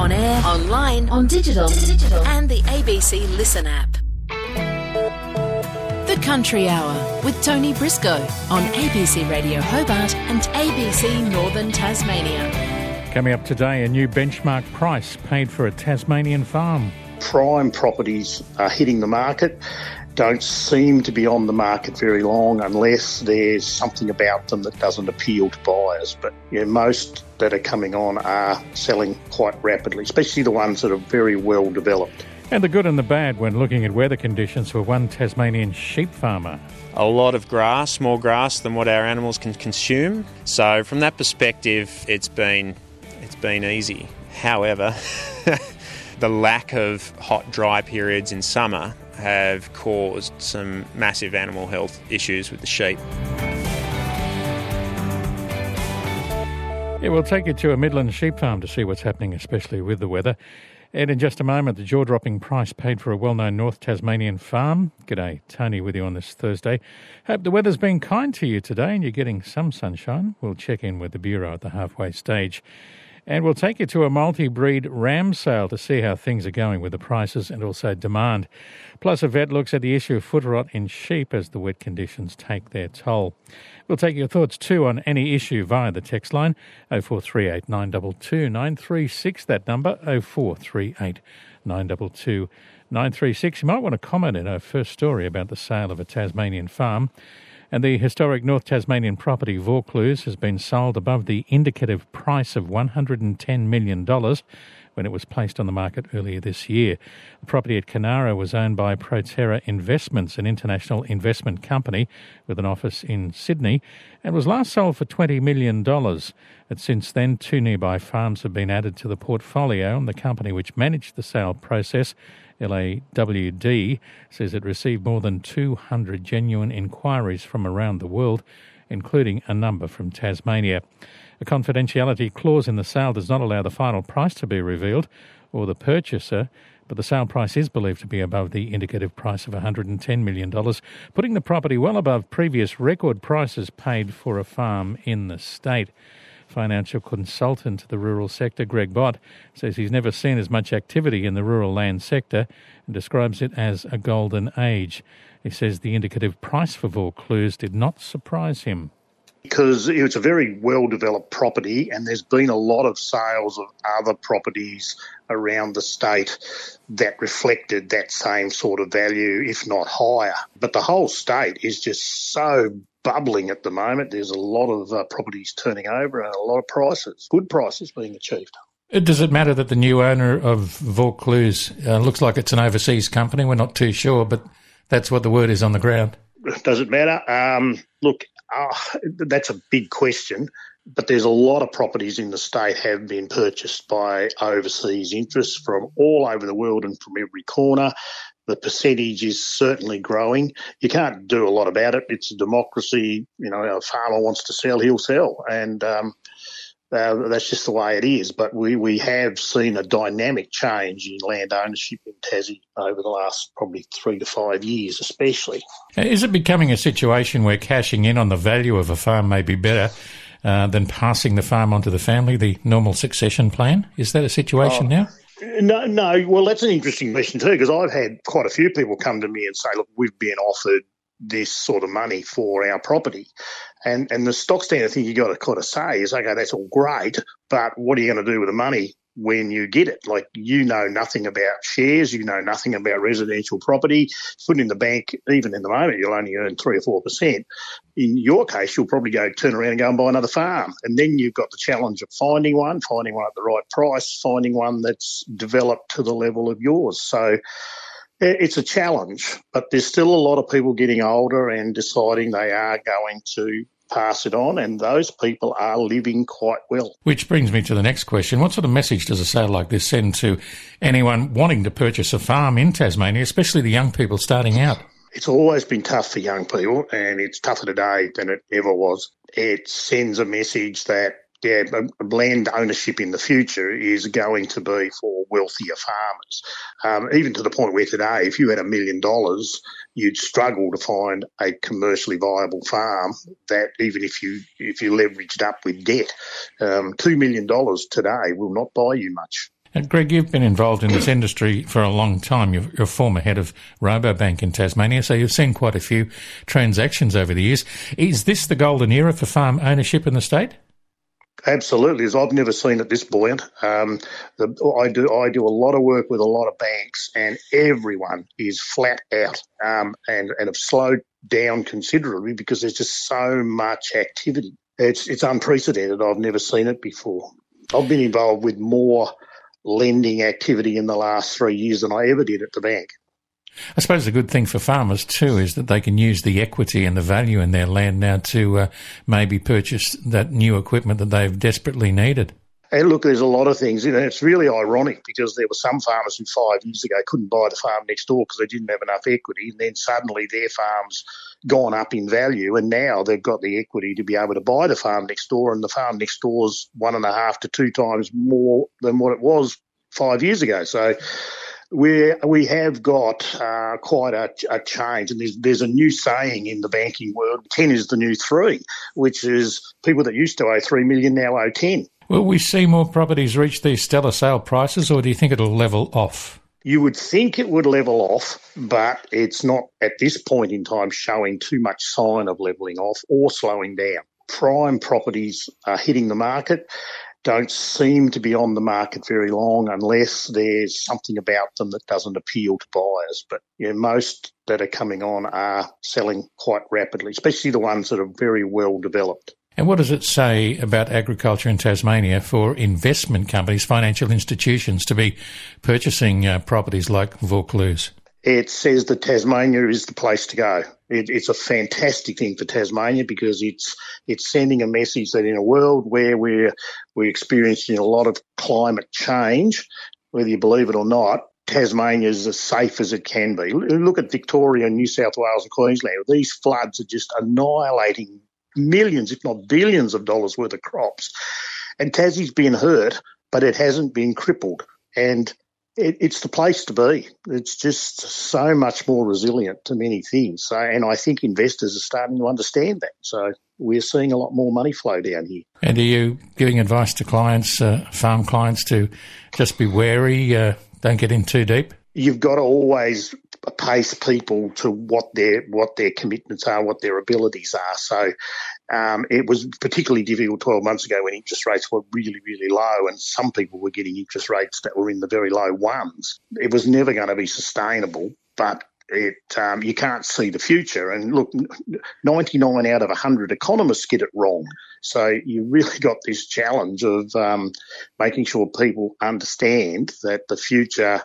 on air, online, on digital, digital, and the ABC Listen app. The Country Hour with Tony Briscoe on ABC Radio Hobart and ABC Northern Tasmania. Coming up today, a new benchmark price paid for a Tasmanian farm. Prime properties are hitting the market don't seem to be on the market very long unless there's something about them that doesn't appeal to buyers. But yeah, most that are coming on are selling quite rapidly, especially the ones that are very well developed. And the good and the bad when looking at weather conditions for one Tasmanian sheep farmer. A lot of grass, more grass than what our animals can consume. So from that perspective, it's been it's been easy. However, the lack of hot, dry periods in summer have caused some massive animal health issues with the sheep. Yeah, we'll take you to a Midland sheep farm to see what's happening, especially with the weather. And in just a moment, the jaw dropping price paid for a well known North Tasmanian farm. G'day, Tony with you on this Thursday. Hope the weather's been kind to you today and you're getting some sunshine. We'll check in with the Bureau at the halfway stage. And we'll take you to a multi breed ram sale to see how things are going with the prices and also demand. Plus, a vet looks at the issue of foot rot in sheep as the wet conditions take their toll. We'll take your thoughts too on any issue via the text line 0438 922 936. That number 0438 922 936. You might want to comment in our first story about the sale of a Tasmanian farm. And the historic North Tasmanian property Vaucluse has been sold above the indicative price of $110 million when it was placed on the market earlier this year. The property at Conara was owned by Proterra Investments, an international investment company with an office in Sydney, and was last sold for $20 million. And since then, two nearby farms have been added to the portfolio, and the company which managed the sale process LAWD says it received more than 200 genuine inquiries from around the world, including a number from Tasmania. A confidentiality clause in the sale does not allow the final price to be revealed or the purchaser, but the sale price is believed to be above the indicative price of $110 million, putting the property well above previous record prices paid for a farm in the state. Financial consultant to the rural sector, Greg Bott, says he's never seen as much activity in the rural land sector and describes it as a golden age. He says the indicative price for Vaucluse did not surprise him because it's a very well developed property and there's been a lot of sales of other properties around the state that reflected that same sort of value, if not higher. But the whole state is just so bubbling at the moment. There's a lot of uh, properties turning over and a lot of prices, good prices being achieved. Uh, does it matter that the new owner of Vaucluse uh, looks like it's an overseas company? We're not too sure, but that's what the word is on the ground. Does it matter? Um, look, uh, that's a big question, but there's a lot of properties in the state have been purchased by overseas interests from all over the world and from every corner. The percentage is certainly growing. You can't do a lot about it. It's a democracy. You know, a farmer wants to sell, he'll sell, and um, uh, that's just the way it is. But we, we have seen a dynamic change in land ownership in Tassie over the last probably three to five years, especially. Is it becoming a situation where cashing in on the value of a farm may be better uh, than passing the farm on to the family, the normal succession plan? Is that a situation oh, now? No, no. Well, that's an interesting question too, because I've had quite a few people come to me and say, "Look, we've been offered this sort of money for our property," and and the stock standard thing you got to kind of say is, "Okay, that's all great, but what are you going to do with the money when you get it. Like you know nothing about shares, you know nothing about residential property. Put in the bank, even in the moment, you'll only earn three or four percent. In your case, you'll probably go turn around and go and buy another farm, and then you've got the challenge of finding one, finding one at the right price, finding one that's developed to the level of yours. So. It's a challenge, but there's still a lot of people getting older and deciding they are going to pass it on, and those people are living quite well. Which brings me to the next question. What sort of message does a sale like this send to anyone wanting to purchase a farm in Tasmania, especially the young people starting out? It's always been tough for young people, and it's tougher today than it ever was. It sends a message that yeah, land ownership in the future is going to be for wealthier farmers. Um, even to the point where today, if you had a million dollars, you'd struggle to find a commercially viable farm that even if you if you leveraged up with debt, um, two million dollars today will not buy you much. And Greg, you've been involved in this industry for a long time. You're, you're former head of Rabobank in Tasmania, so you've seen quite a few transactions over the years. Is this the golden era for farm ownership in the state? Absolutely, as I've never seen it this buoyant. Um, the, I do I do a lot of work with a lot of banks, and everyone is flat out um, and and have slowed down considerably because there's just so much activity. It's it's unprecedented. I've never seen it before. I've been involved with more lending activity in the last three years than I ever did at the bank. I suppose the good thing for farmers too is that they can use the equity and the value in their land now to uh, maybe purchase that new equipment that they've desperately needed. And look, there's a lot of things. You know, it's really ironic because there were some farmers who five years ago couldn't buy the farm next door because they didn't have enough equity, and then suddenly their farms gone up in value, and now they've got the equity to be able to buy the farm next door, and the farm next door is one and a half to two times more than what it was five years ago. So we we have got uh, quite a, a, change, and there's there's a new saying in the banking world: ten is the new three, which is people that used to owe three million now owe ten. Will we see more properties reach these stellar sale prices, or do you think it'll level off? You would think it would level off, but it's not at this point in time showing too much sign of levelling off or slowing down. Prime properties are hitting the market, don't seem to be on the market very long unless there's something about them that doesn't appeal to buyers. But know, most that are coming on are selling quite rapidly, especially the ones that are very well developed. And what does it say about agriculture in Tasmania for investment companies, financial institutions, to be purchasing uh, properties like Vaucluse? It says that Tasmania is the place to go. It, it's a fantastic thing for Tasmania because it's it's sending a message that in a world where we're we're experiencing a lot of climate change, whether you believe it or not, Tasmania is as safe as it can be. Look at Victoria, New South Wales, and Queensland. These floods are just annihilating millions, if not billions, of dollars worth of crops. And Tassie's been hurt, but it hasn't been crippled. And it, it's the place to be. It's just so much more resilient to many things. So, and I think investors are starting to understand that. So we're seeing a lot more money flow down here. And are you giving advice to clients, uh, farm clients, to just be wary, uh, don't get in too deep? You've got to always pace people to what their what their commitments are, what their abilities are. So um, it was particularly difficult 12 months ago when interest rates were really, really low, and some people were getting interest rates that were in the very low ones. It was never going to be sustainable, but it um, you can't see the future. And look, 99 out of 100 economists get it wrong. So you really got this challenge of um, making sure people understand that the future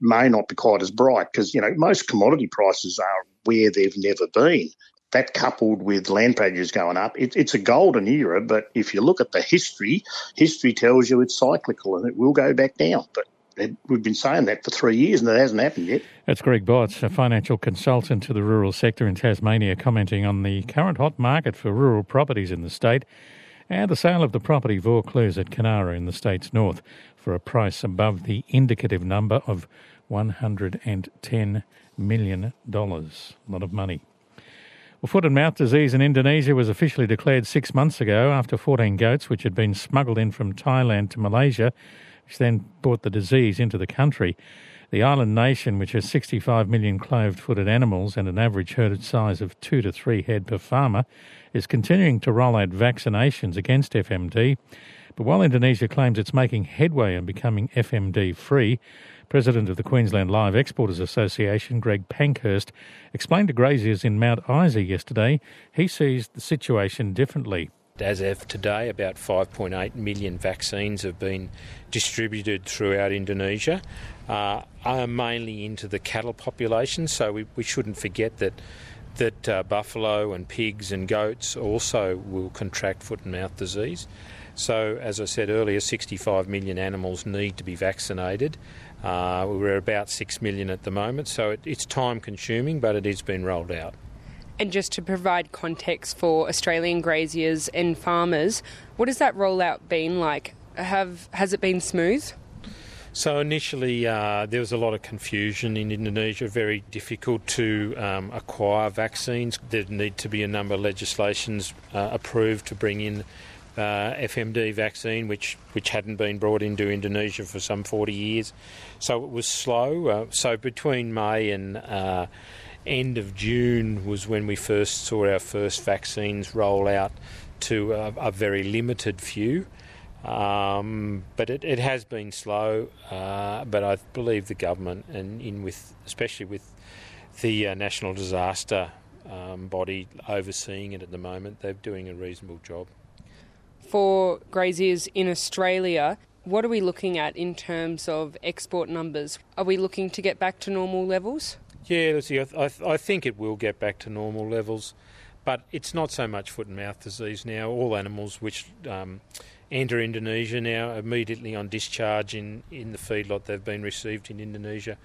may not be quite as bright because you know most commodity prices are where they've never been that coupled with land values going up, it, it's a golden era. But if you look at the history, history tells you it's cyclical and it will go back down. But it, we've been saying that for three years and it hasn't happened yet. That's Greg Botts, a financial consultant to the rural sector in Tasmania, commenting on the current hot market for rural properties in the state and the sale of the property Vaucluse at Conara in the state's north for a price above the indicative number of $110 million. A lot of money. Well, foot and mouth disease in Indonesia was officially declared six months ago after 14 goats, which had been smuggled in from Thailand to Malaysia, which then brought the disease into the country. The island nation, which has 65 million clove footed animals and an average herd size of two to three head per farmer, is continuing to roll out vaccinations against FMD. But while Indonesia claims it's making headway in becoming FMD free, President of the Queensland Live Exporters Association, Greg Pankhurst, explained to graziers in Mount Isa yesterday he sees the situation differently. As of today, about 5.8 million vaccines have been distributed throughout Indonesia, uh, are mainly into the cattle population. So we, we shouldn't forget that that uh, buffalo and pigs and goats also will contract foot and mouth disease. So, as I said earlier, 65 million animals need to be vaccinated. Uh, we're about 6 million at the moment, so it, it's time consuming, but it has been rolled out. And just to provide context for Australian graziers and farmers, what has that rollout been like? Have Has it been smooth? So initially, uh, there was a lot of confusion in Indonesia. Very difficult to um, acquire vaccines. There need to be a number of legislations uh, approved to bring in uh, FMD vaccine, which which hadn't been brought into Indonesia for some 40 years. So it was slow. Uh, so between May and uh, end of June was when we first saw our first vaccines roll out to a, a very limited few. Um, but it, it, has been slow. Uh, but I believe the government, and in with especially with the uh, national disaster um, body overseeing it at the moment, they're doing a reasonable job for graziers in Australia, what are we looking at in terms of export numbers? Are we looking to get back to normal levels? Yeah, Lucy, I, th- I think it will get back to normal levels, but it's not so much foot and mouth disease now. All animals which um, enter Indonesia now immediately on discharge in, in the feedlot they've been received in Indonesia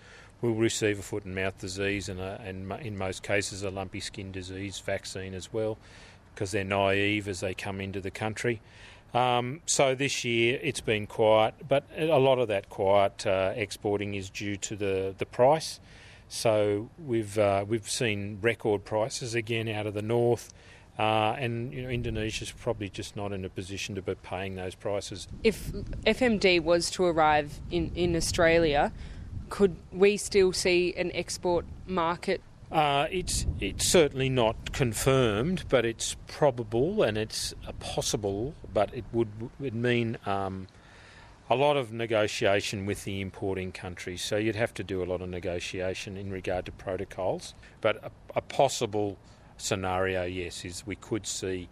will receive a foot and mouth disease and, a, and in most cases a lumpy skin disease vaccine as well because they're naive as they come into the country. Um, so this year it's been quiet, but a lot of that quiet uh, exporting is due to the, the price. So we've uh, we've seen record prices again out of the north, uh, and you know, Indonesia's probably just not in a position to be paying those prices. If FMD was to arrive in, in Australia, could we still see an export market uh, it's it's certainly not confirmed, but it's probable and it's possible. But it would would mean um, a lot of negotiation with the importing countries. So you'd have to do a lot of negotiation in regard to protocols. But a, a possible scenario, yes, is we could see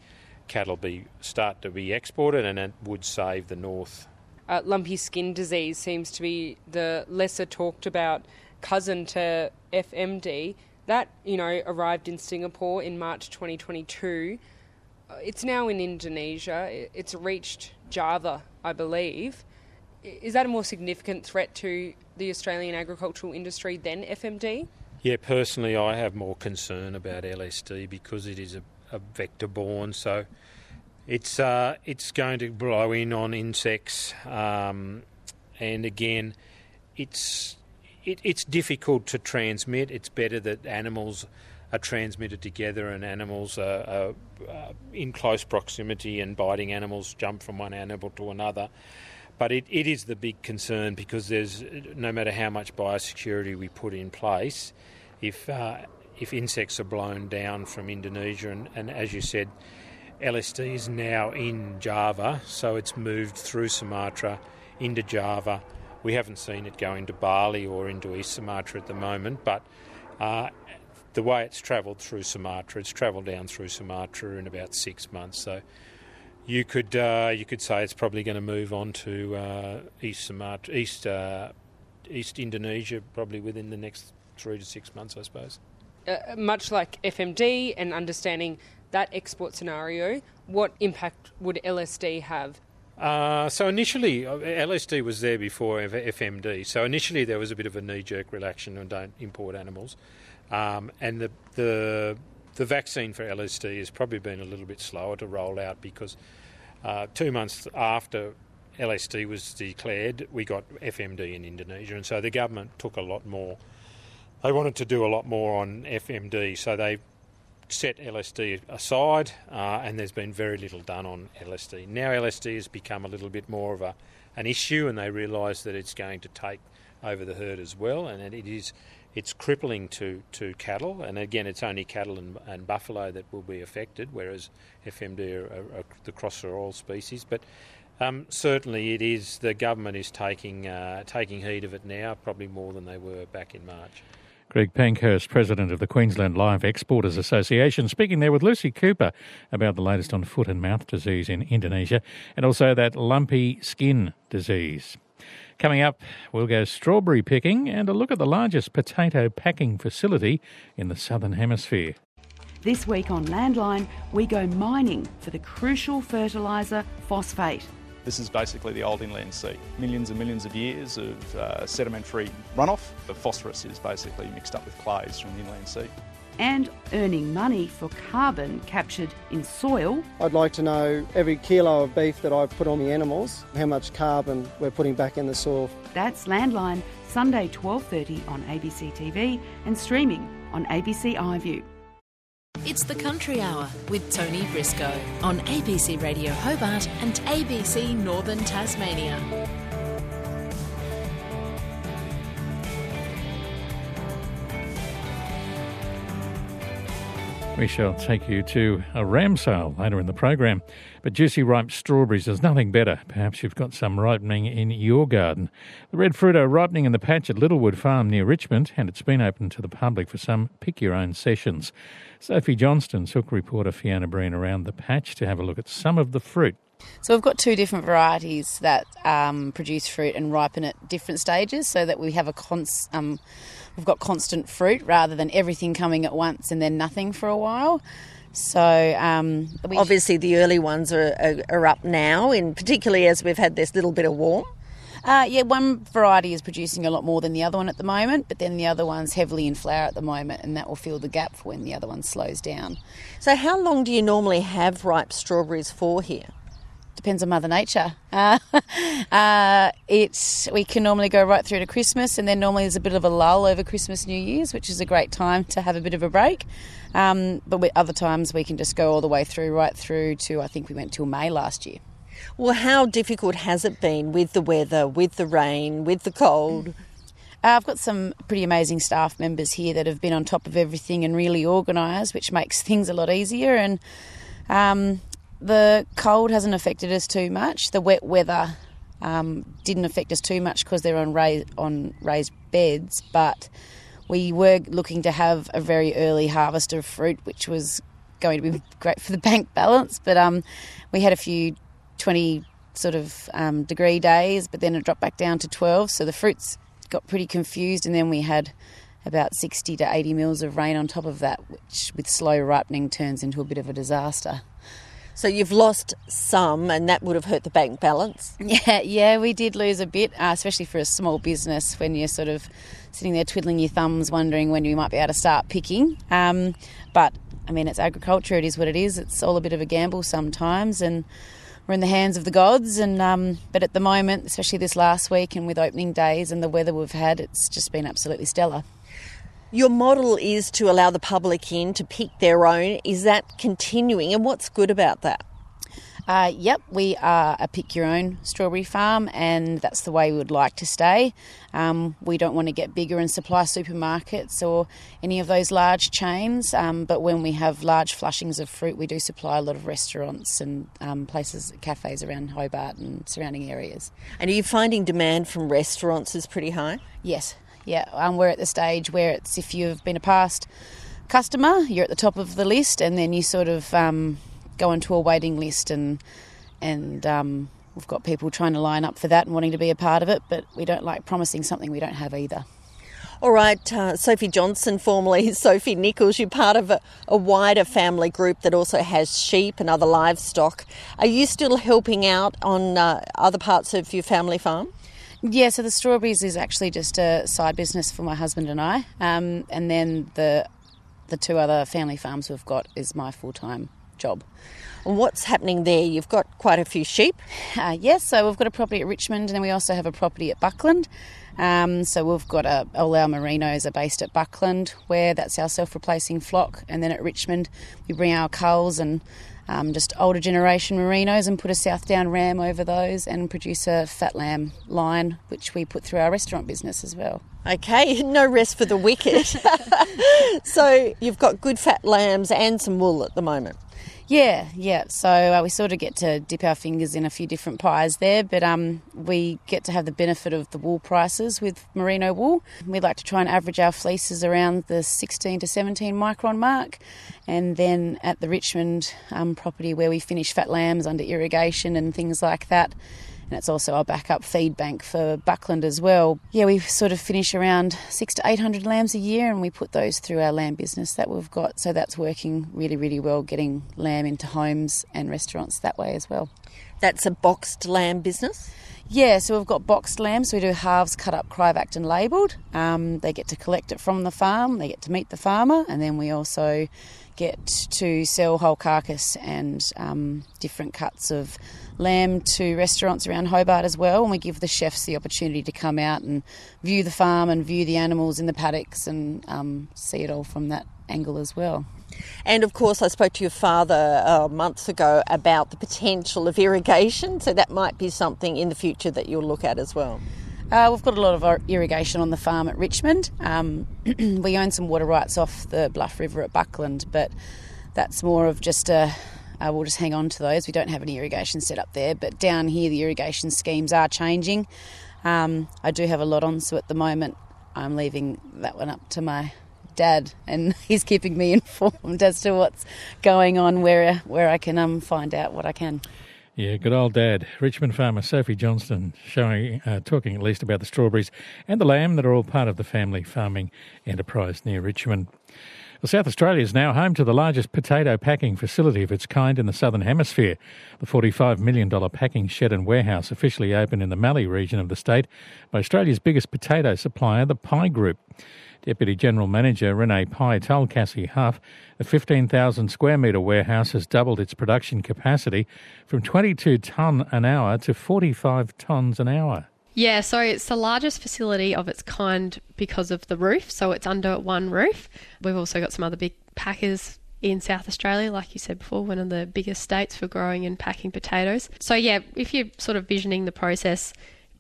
cattle be start to be exported, and it would save the north. Uh, lumpy skin disease seems to be the lesser talked about cousin to FMD. That, you know, arrived in Singapore in March 2022. Uh, it's now in Indonesia. It's reached Java, I believe. Is that a more significant threat to the Australian agricultural industry than FMD? Yeah, personally, I have more concern about LSD because it is a, a vector borne. So it's uh, it's going to blow in on insects, um, and again, it's it, it's difficult to transmit. It's better that animals are transmitted together and animals are, are, are, in close proximity and biting animals jump from one animal to another. But it, it is the big concern because there's no matter how much biosecurity we put in place, if uh, if insects are blown down from Indonesia and, and as you said, LSD is now in Java, so it's moved through Sumatra into Java we haven't seen it go into Bali or into East Sumatra at the moment, but uh, the way it's travelled through Sumatra, it's travelled down through Sumatra in about six months. So you could uh, you could say it's probably going to move on to uh, East Sumatra, East uh, East Indonesia, probably within the next three to six months, I suppose. Uh, much like FMD and understanding that export scenario, what impact would LSD have uh, so initially, uh, LSD was there before FMD. So initially, there was a bit of a knee-jerk reaction and don't import animals. Um, and the, the the vaccine for LSD has probably been a little bit slower to roll out because uh, two months after LSD was declared, we got FMD in Indonesia, and so the government took a lot more. They wanted to do a lot more on FMD, so they set LSD aside, uh, and there's been very little done on LSD. Now LSD has become a little bit more of a an issue, and they realise that it's going to take over the herd as well, and it is it's crippling to, to cattle. And again, it's only cattle and, and buffalo that will be affected, whereas FMD are, are, are the crosser all species. But um, certainly, it is the government is taking uh, taking heed of it now, probably more than they were back in March. Greg Pankhurst, President of the Queensland Live Exporters Association, speaking there with Lucy Cooper about the latest on foot and mouth disease in Indonesia and also that lumpy skin disease. Coming up, we'll go strawberry picking and a look at the largest potato packing facility in the Southern Hemisphere. This week on Landline, we go mining for the crucial fertiliser phosphate. This is basically the old inland sea. Millions and millions of years of uh, sedimentary runoff. The phosphorus is basically mixed up with clays from the inland sea. And earning money for carbon captured in soil. I'd like to know every kilo of beef that I've put on the animals, how much carbon we're putting back in the soil. That's Landline, Sunday 12.30 on ABC TV and streaming on ABC iView. It's the Country Hour with Tony Briscoe on ABC Radio Hobart and ABC Northern Tasmania. We shall take you to a ram sale later in the program. But juicy ripe strawberries, there's nothing better. Perhaps you've got some ripening in your garden. The red fruit are ripening in the patch at Littlewood Farm near Richmond, and it's been open to the public for some pick your own sessions. Sophie Johnston took reporter Fiona Breen around the patch to have a look at some of the fruit. So we've got two different varieties that um, produce fruit and ripen at different stages, so that we have a cons- um, we've got constant fruit rather than everything coming at once and then nothing for a while. So um, we obviously the early ones are, are, are up now, in particularly as we've had this little bit of warm. Uh, yeah, one variety is producing a lot more than the other one at the moment, but then the other one's heavily in flower at the moment, and that will fill the gap for when the other one slows down. So, how long do you normally have ripe strawberries for here? Depends on Mother Nature. Uh, uh, it we can normally go right through to Christmas, and then normally there's a bit of a lull over Christmas, New Year's, which is a great time to have a bit of a break. Um, but with other times we can just go all the way through, right through to I think we went till May last year. Well, how difficult has it been with the weather, with the rain, with the cold? Uh, I've got some pretty amazing staff members here that have been on top of everything and really organised, which makes things a lot easier. And um, the cold hasn't affected us too much. The wet weather um, didn't affect us too much because they're on, ra- on raised beds, but we were looking to have a very early harvest of fruit, which was going to be great for the bank balance. But um, we had a few 20 sort of um, degree days, but then it dropped back down to 12. So the fruits got pretty confused, and then we had about 60 to 80 mils of rain on top of that, which with slow ripening turns into a bit of a disaster. So you've lost some, and that would have hurt the bank balance. Yeah, yeah, we did lose a bit, uh, especially for a small business when you're sort of sitting there twiddling your thumbs, wondering when you might be able to start picking. Um, but I mean, it's agriculture; it is what it is. It's all a bit of a gamble sometimes, and we're in the hands of the gods. And um, but at the moment, especially this last week and with opening days and the weather we've had, it's just been absolutely stellar. Your model is to allow the public in to pick their own. Is that continuing, and what's good about that? Uh, yep, we are a pick your own strawberry farm, and that's the way we would like to stay. Um, we don't want to get bigger and supply supermarkets or any of those large chains, um, but when we have large flushings of fruit, we do supply a lot of restaurants and um, places, cafes around Hobart and surrounding areas. And are you finding demand from restaurants is pretty high? Yes, yeah. Um, we're at the stage where it's if you've been a past customer, you're at the top of the list, and then you sort of um, go into a waiting list and and um, we've got people trying to line up for that and wanting to be a part of it, but we don't like promising something we don't have either. All right, uh, Sophie Johnston, formerly Sophie Nichols, you're part of a, a, wider family group that also has sheep and other livestock. Are you still helping out on uh, other parts of your family farm? Yeah, so the strawberries is actually just a side business for my husband and I, um, and then the the two other family farms we've got is my full time job. And what's happening there? You've got quite a few sheep. Uh, yes, so we've got a property at Richmond, and then we also have a property at Buckland. Um, so we've got a, all our merinos are based at Buckland, where that's our self-replacing flock, and then at Richmond we bring our culls and um, just older generation merinos and put a Southdown ram over those and produce a fat lamb line, which we put through our restaurant business as well. Okay, no rest for the wicked. so you've got good fat lambs and some wool at the moment. Yeah, yeah. So uh, we sort of get to dip our fingers in a few different pies there, but um, we get to have the benefit of the wool prices with merino wool. We like to try and average our fleeces around the 16 to 17 micron mark, and then at the Richmond um, property where we finish fat lambs under irrigation and things like that and it's also our backup feed bank for Buckland as well. Yeah, we sort of finish around six to eight hundred lambs a year, and we put those through our lamb business that we've got. So that's working really, really well, getting lamb into homes and restaurants that way as well. That's a boxed lamb business. Yeah, so we've got boxed lambs. We do halves cut up, cryovac and labelled. Um, they get to collect it from the farm. They get to meet the farmer, and then we also get to sell whole carcass and um, different cuts of lamb to restaurants around Hobart as well. And we give the chefs the opportunity to come out and view the farm and view the animals in the paddocks and um, see it all from that angle as well. And of course, I spoke to your father uh, months ago about the potential of irrigation, so that might be something in the future that you'll look at as well. Uh, we've got a lot of irrigation on the farm at Richmond. Um, we own some water rights off the Bluff River at Buckland, but that's more of just a. Uh, we'll just hang on to those. We don't have any irrigation set up there, but down here the irrigation schemes are changing. Um, I do have a lot on, so at the moment I'm leaving that one up to my dad, and he's keeping me informed as to what's going on, where where I can um, find out what I can. Yeah, good old dad. Richmond farmer Sophie Johnston showing, uh, talking at least about the strawberries and the lamb that are all part of the family farming enterprise near Richmond. Well, South Australia is now home to the largest potato packing facility of its kind in the Southern Hemisphere. The $45 million packing shed and warehouse officially opened in the Mallee region of the state by Australia's biggest potato supplier, the Pye Group. Deputy General Manager Renee Pye told Cassie Huff the 15,000 square metre warehouse has doubled its production capacity from 22 tonne an hour to 45 tonnes an hour. Yeah, so it's the largest facility of its kind because of the roof. So it's under one roof. We've also got some other big packers in South Australia, like you said before, one of the biggest states for growing and packing potatoes. So, yeah, if you're sort of visioning the process,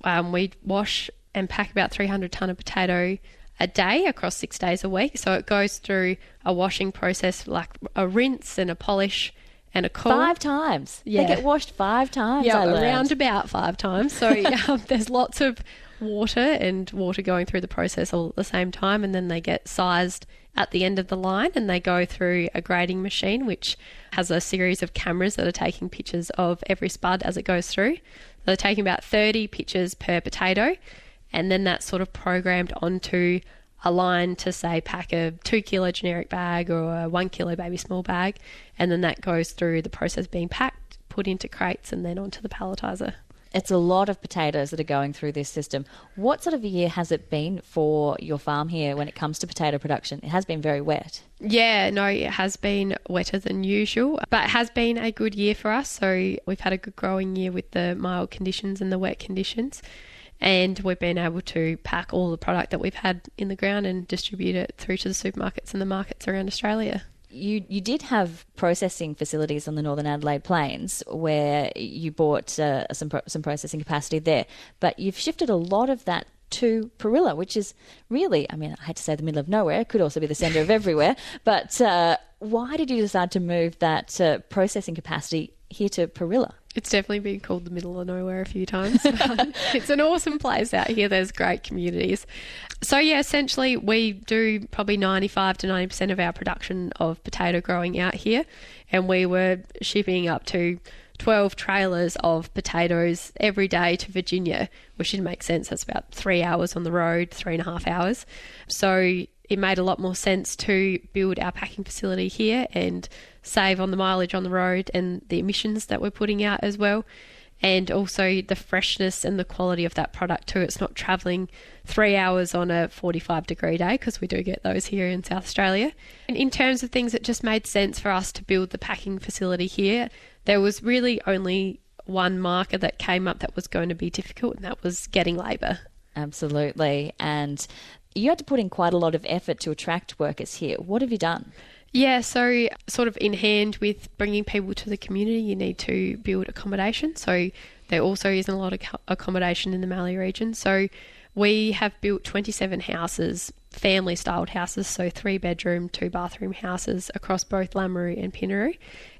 um, we wash and pack about 300 tonne of potato a day across six days a week. So it goes through a washing process like a rinse and a polish and a cool. Five times. Yeah. They get washed five times. Yeah, around about five times. So um, there's lots of water and water going through the process all at the same time, and then they get sized at the end of the line and they go through a grading machine which has a series of cameras that are taking pictures of every spud as it goes through. So they're taking about 30 pictures per potato and then that's sort of programmed onto a line to say pack a two kilo generic bag or a one kilo baby small bag, and then that goes through the process being packed, put into crates, and then onto the palletizer. It's a lot of potatoes that are going through this system. What sort of a year has it been for your farm here when it comes to potato production? It has been very wet. Yeah, no, it has been wetter than usual, but it has been a good year for us. So we've had a good growing year with the mild conditions and the wet conditions and we've been able to pack all the product that we've had in the ground and distribute it through to the supermarkets and the markets around Australia. You you did have processing facilities on the Northern Adelaide Plains where you bought uh, some pro- some processing capacity there, but you've shifted a lot of that to Parilla, which is really, I mean, I had to say the middle of nowhere, it could also be the centre of everywhere, but uh, why did you decide to move that uh, processing capacity here to Parilla? It's definitely been called the middle of nowhere a few times. it's an awesome place out here. There's great communities. So, yeah, essentially, we do probably 95 to 90% of our production of potato growing out here. And we were shipping up to 12 trailers of potatoes every day to Virginia, which didn't make sense. That's about three hours on the road, three and a half hours. So, it made a lot more sense to build our packing facility here and save on the mileage on the road and the emissions that we're putting out as well. And also the freshness and the quality of that product too. It's not travelling three hours on a 45 degree day because we do get those here in South Australia. And in terms of things, it just made sense for us to build the packing facility here. There was really only one marker that came up that was going to be difficult, and that was getting labour. Absolutely. And you had to put in quite a lot of effort to attract workers here. What have you done? Yeah, so sort of in hand with bringing people to the community, you need to build accommodation. So there also isn't a lot of accommodation in the Mallee region. So we have built 27 houses, family styled houses, so three bedroom, two bathroom houses across both Lameroo and Pinnaroo.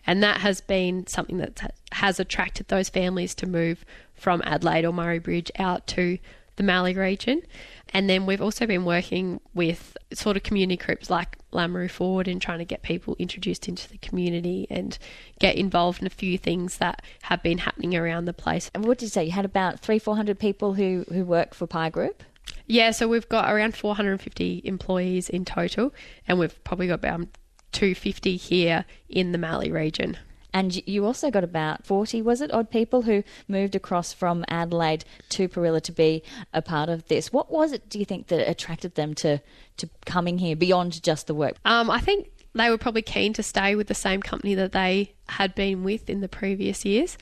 And that has been something that has attracted those families to move from Adelaide or Murray Bridge out to the Mallee region. And then we've also been working with sort of community groups like Lameroo Forward and trying to get people introduced into the community and get involved in a few things that have been happening around the place. And what did you say? You had about three, four hundred people who, who work for Pye Group? Yeah, so we've got around 450 employees in total, and we've probably got about 250 here in the Mallee region. And you also got about 40, was it, odd people who moved across from Adelaide to Parilla to be a part of this. What was it, do you think, that attracted them to, to coming here beyond just the work? Um, I think they were probably keen to stay with the same company that they had been with in the previous years.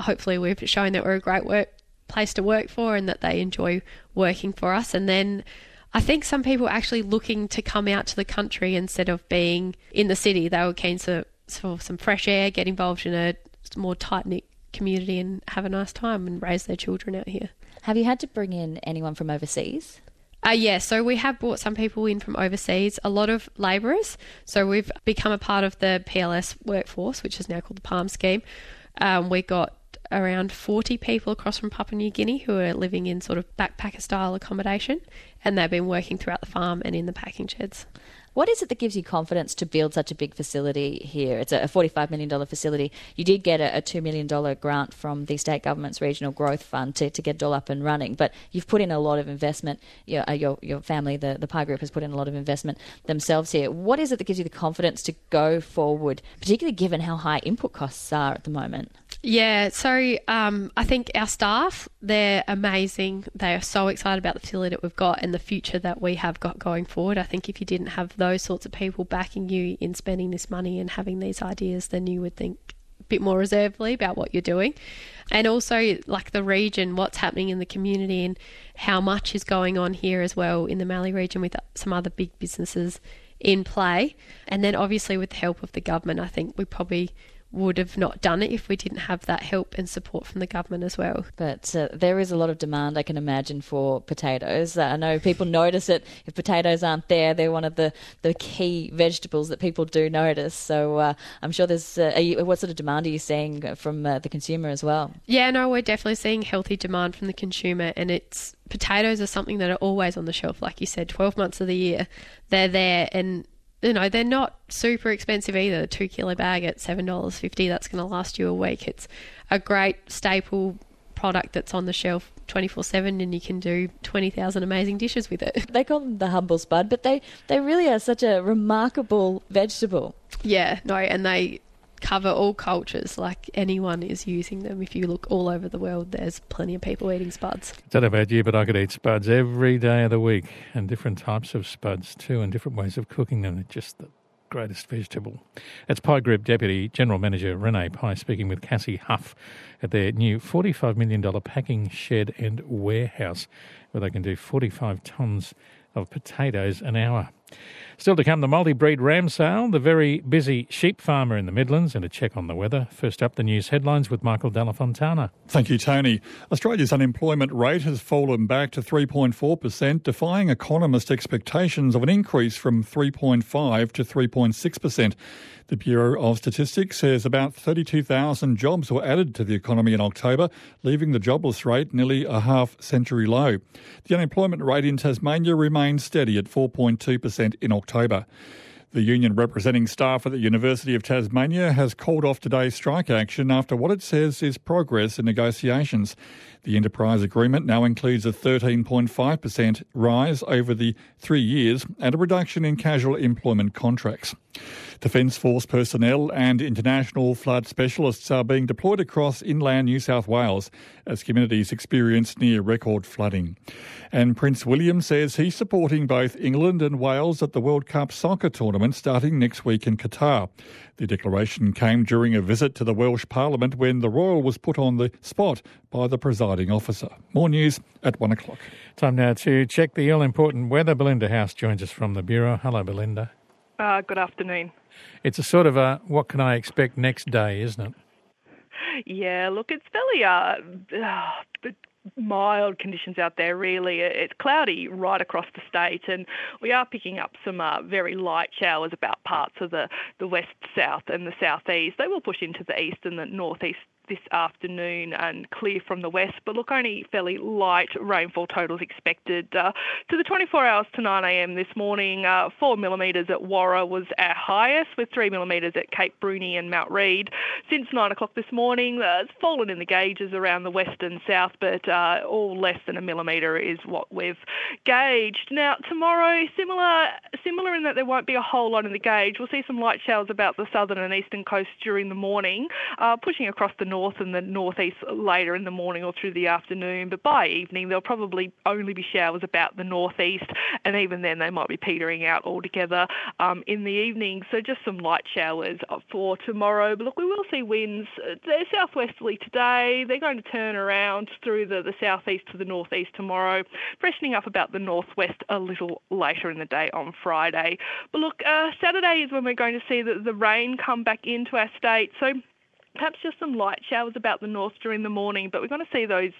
Hopefully, we've shown that we're a great work place to work for and that they enjoy working for us. And then I think some people are actually looking to come out to the country instead of being in the city. They were keen to for some fresh air, get involved in a more tight knit community, and have a nice time and raise their children out here. Have you had to bring in anyone from overseas? Uh, yeah, so we have brought some people in from overseas, a lot of labourers. So we've become a part of the PLS workforce, which is now called the PALM scheme. Um, we got around 40 people across from Papua New Guinea who are living in sort of backpacker style accommodation, and they've been working throughout the farm and in the packing sheds. What is it that gives you confidence to build such a big facility here? It's a $45 million facility. You did get a, $2 million grant from the state government's regional growth fund to, to get it all up and running, but you've put in a lot of investment. Your, uh, your, your family, the, the Pye Group, has put in a lot of investment themselves here. What is it that gives you the confidence to go forward, particularly given how high input costs are at the moment? Yeah, so um, I think our staff, they're amazing. They are so excited about the facility that we've got and the future that we have got going forward. I think if you didn't have those sorts of people backing you in spending this money and having these ideas, then you would think a bit more reservedly about what you're doing. And also, like the region, what's happening in the community and how much is going on here as well in the Mallee region with some other big businesses in play. And then, obviously, with the help of the government, I think we probably would have not done it if we didn't have that help and support from the government as well. But uh, there is a lot of demand, I can imagine, for potatoes. Uh, I know people notice it. If potatoes aren't there, they're one of the, the key vegetables that people do notice. So uh, I'm sure there's. Uh, you, what sort of demand are you seeing from uh, the consumer as well? Yeah, no, we're definitely seeing healthy demand from the consumer, and it's potatoes are something that are always on the shelf, like you said, 12 months of the year. They're there, and you know, they're not super expensive either. A two kilo bag at seven dollars fifty, that's going to last you a week. It's a great staple product that's on the shelf 24 7 and you can do 20,000 amazing dishes with it. They call them the humble spud, but they, they really are such a remarkable vegetable. Yeah, no, and they cover all cultures. Like anyone is using them. If you look all over the world, there's plenty of people eating spuds. I don't know about you, but I could eat spuds every day of the week, and different types of spuds too, and different ways of cooking them. They're just the greatest vegetable. It's Pye Group Deputy General Manager Renee Pye speaking with Cassie Huff at their new $45 million packing shed and warehouse, where they can do 45 tonnes of potatoes an hour. Still to come, the multi breed ram sale, the very busy sheep farmer in the Midlands, and a check on the weather. First up, the news headlines with Michael Della Fontana. Thank you, Tony. Australia's unemployment rate has fallen back to 3.4%, defying economist expectations of an increase from 3.5 to 3.6%. The Bureau of Statistics says about 32,000 jobs were added to the economy in October, leaving the jobless rate nearly a half century low. The unemployment rate in Tasmania remains steady at 4.2% in October. The union representing staff at the University of Tasmania has called off today's strike action after what it says is progress in negotiations. The enterprise agreement now includes a 13.5% rise over the three years and a reduction in casual employment contracts. Defence Force personnel and international flood specialists are being deployed across inland New South Wales as communities experience near record flooding. And Prince William says he's supporting both England and Wales at the World Cup soccer tournament starting next week in Qatar. The declaration came during a visit to the Welsh Parliament when the royal was put on the spot by the presiding officer. More news at one o'clock. Time now to check the all important weather. Belinda House joins us from the Bureau. Hello, Belinda. Uh, good afternoon. It's a sort of a what can I expect next day, isn't it? Yeah, look, it's fairly uh, uh, mild conditions out there, really. It's cloudy right across the state, and we are picking up some uh, very light showers about parts of the, the west, south, and the southeast. They will push into the east and the northeast this afternoon and clear from the west, but look, only fairly light rainfall totals expected. Uh, to the 24 hours to 9am this morning, uh, 4 millimetres at Warra was our highest, with 3 millimetres at Cape Bruny and Mount Read. Since 9 o'clock this morning, uh, it's fallen in the gauges around the west and south, but uh, all less than a millimetre is what we've gauged. Now, tomorrow, similar, similar in that there won't be a whole lot in the gauge. We'll see some light showers about the southern and eastern coast during the morning, uh, pushing across the north north and the northeast later in the morning or through the afternoon. But by evening, there'll probably only be showers about the northeast, and even then, they might be petering out altogether um, in the evening. So just some light showers for tomorrow. But look, we will see winds. They're southwesterly today. They're going to turn around through the, the southeast to the northeast tomorrow, freshening up about the northwest a little later in the day on Friday. But look, uh, Saturday is when we're going to see the, the rain come back into our state. So perhaps just some light showers about the north during the morning, but we're going to see those,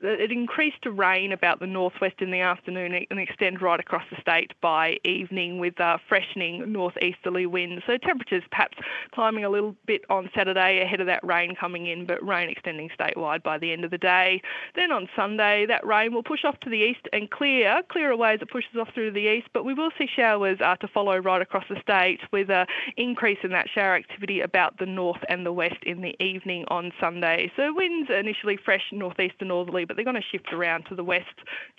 it increased to rain about the northwest in the afternoon and extend right across the state by evening with uh, freshening northeasterly winds. So temperatures perhaps climbing a little bit on Saturday ahead of that rain coming in, but rain extending statewide by the end of the day. Then on Sunday, that rain will push off to the east and clear, clear away as it pushes off through the east, but we will see showers uh, to follow right across the state with an increase in that shower activity about the north and the west in the evening on Sunday. So winds are initially fresh northeast to northerly, but they're going to shift around to the west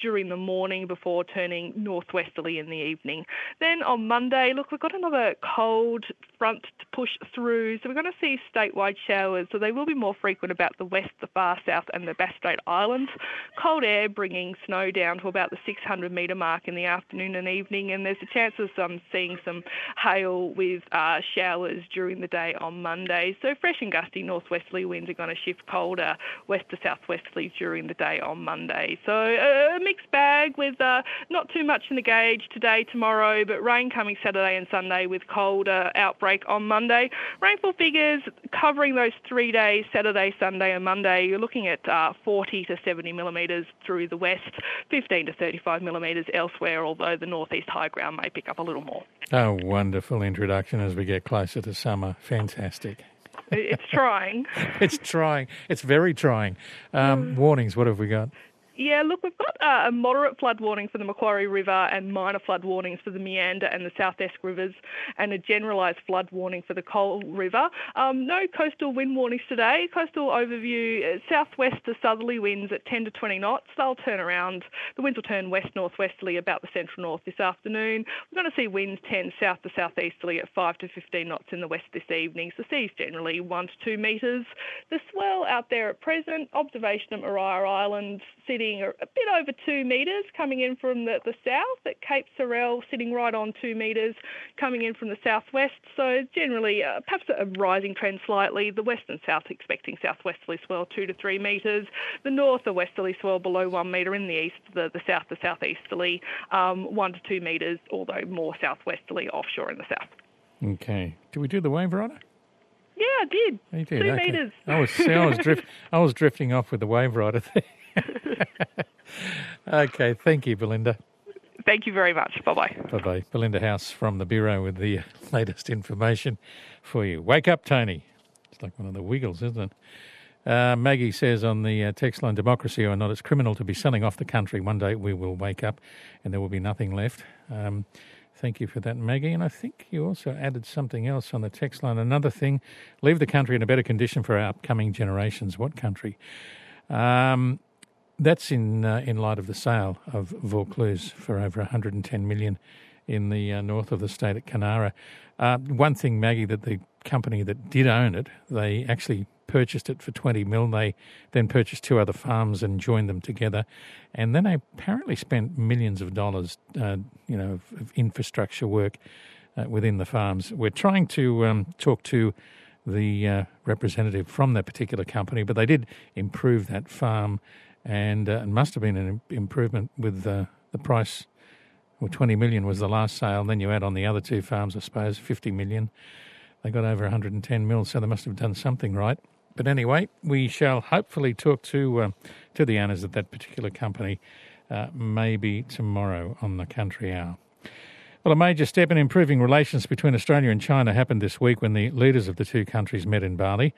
during the morning before turning northwesterly in the evening. Then on Monday, look, we've got another cold front to push through, so we're going to see statewide showers. So they will be more frequent about the west, the far south, and the Bass Strait Islands. Cold air bringing snow down to about the 600 metre mark in the afternoon and evening, and there's a chance of some seeing some hail with uh, showers during the day on Monday. So fresh and gusty northwesterly winds are going to shift colder west to southwesterly during the day on Monday. So a mixed bag with uh, not too much in the gauge today, tomorrow, but rain coming Saturday and Sunday with colder outbreak on Monday. Rainfall figures covering those three days, Saturday, Sunday, and Monday. You're looking at uh, 40 to 70 millimetres through the west, 15 to 35 millimetres elsewhere, although the northeast high ground may pick up a little more. A wonderful introduction as we get closer to summer. Fantastic. It's trying. it's trying. It's very trying. Um, warnings, what have we got? Yeah, look, we've got uh, a moderate flood warning for the Macquarie River and minor flood warnings for the Meander and the South Esk rivers, and a generalised flood warning for the Coal River. Um, no coastal wind warnings today. Coastal overview uh, southwest to southerly winds at 10 to 20 knots. They'll turn around. The winds will turn west northwesterly about the central north this afternoon. We're going to see winds 10 south to southeasterly at 5 to 15 knots in the west this evening. So seas generally 1 to 2 metres. The swell out there at present, observation at Maria Island, a bit over two metres coming in from the, the south at Cape Sorel, sitting right on two metres coming in from the southwest. So generally, uh, perhaps a rising trend slightly. The west and south expecting southwesterly swell two to three metres. The north a westerly swell below one metre. In the east, the, the south to southeasterly um, one to two metres, although more southwesterly offshore in the south. Okay. Did we do the wave rider? Yeah, I did. You did. Two okay. metres. I was I was drift I was drifting off with the wave rider there. okay, thank you, Belinda. Thank you very much. Bye bye. Bye bye. Belinda House from the Bureau with the latest information for you. Wake up, Tony. It's like one of the Wiggles, isn't it? Uh, Maggie says on the uh, text line, democracy or not, it's criminal to be selling off the country. One day we will wake up and there will be nothing left. Um, thank you for that, Maggie. And I think you also added something else on the text line. Another thing, leave the country in a better condition for our upcoming generations. What country? Um, that's in uh, in light of the sale of Vaucluse for over 110 million in the uh, north of the state at Conara. Uh, one thing, Maggie, that the company that did own it, they actually purchased it for 20 mil. They then purchased two other farms and joined them together, and then they apparently spent millions of dollars, uh, you know, of, of infrastructure work uh, within the farms. We're trying to um, talk to the uh, representative from that particular company, but they did improve that farm and uh, it must have been an improvement with uh, the price. Well, 20 million was the last sale. And then you add on the other two farms, I suppose, 50 million. They got over 110 mil, so they must have done something right. But anyway, we shall hopefully talk to uh, to the owners of that particular company uh, maybe tomorrow on the Country Hour. Well, a major step in improving relations between Australia and China happened this week when the leaders of the two countries met in Bali.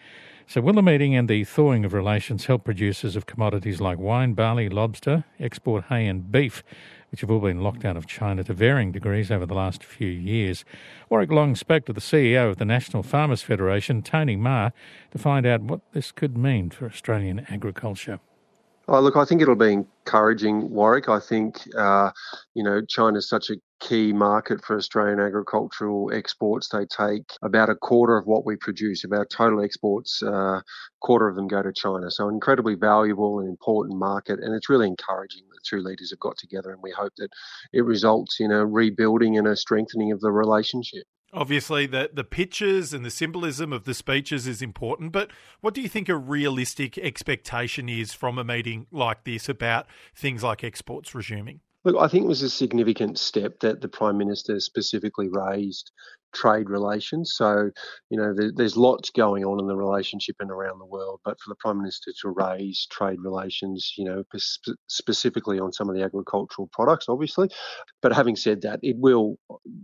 So, will the meeting and the thawing of relations help producers of commodities like wine, barley, lobster, export hay, and beef, which have all been locked out of China to varying degrees over the last few years? Warwick Long spoke to the CEO of the National Farmers Federation, Tony Mahar, to find out what this could mean for Australian agriculture. Oh, look, I think it'll be encouraging, Warwick. I think, uh, you know, China's such a key market for Australian agricultural exports. They take about a quarter of what we produce, about total exports, uh, quarter of them go to China. So, incredibly valuable and important market. And it's really encouraging that two leaders have got together. And we hope that it results in a rebuilding and a strengthening of the relationship. Obviously, the, the pictures and the symbolism of the speeches is important, but what do you think a realistic expectation is from a meeting like this about things like exports resuming? Look, I think it was a significant step that the Prime Minister specifically raised trade relations. So, you know, there, there's lots going on in the relationship and around the world, but for the Prime Minister to raise trade relations, you know, sp- specifically on some of the agricultural products, obviously. But having said that, it will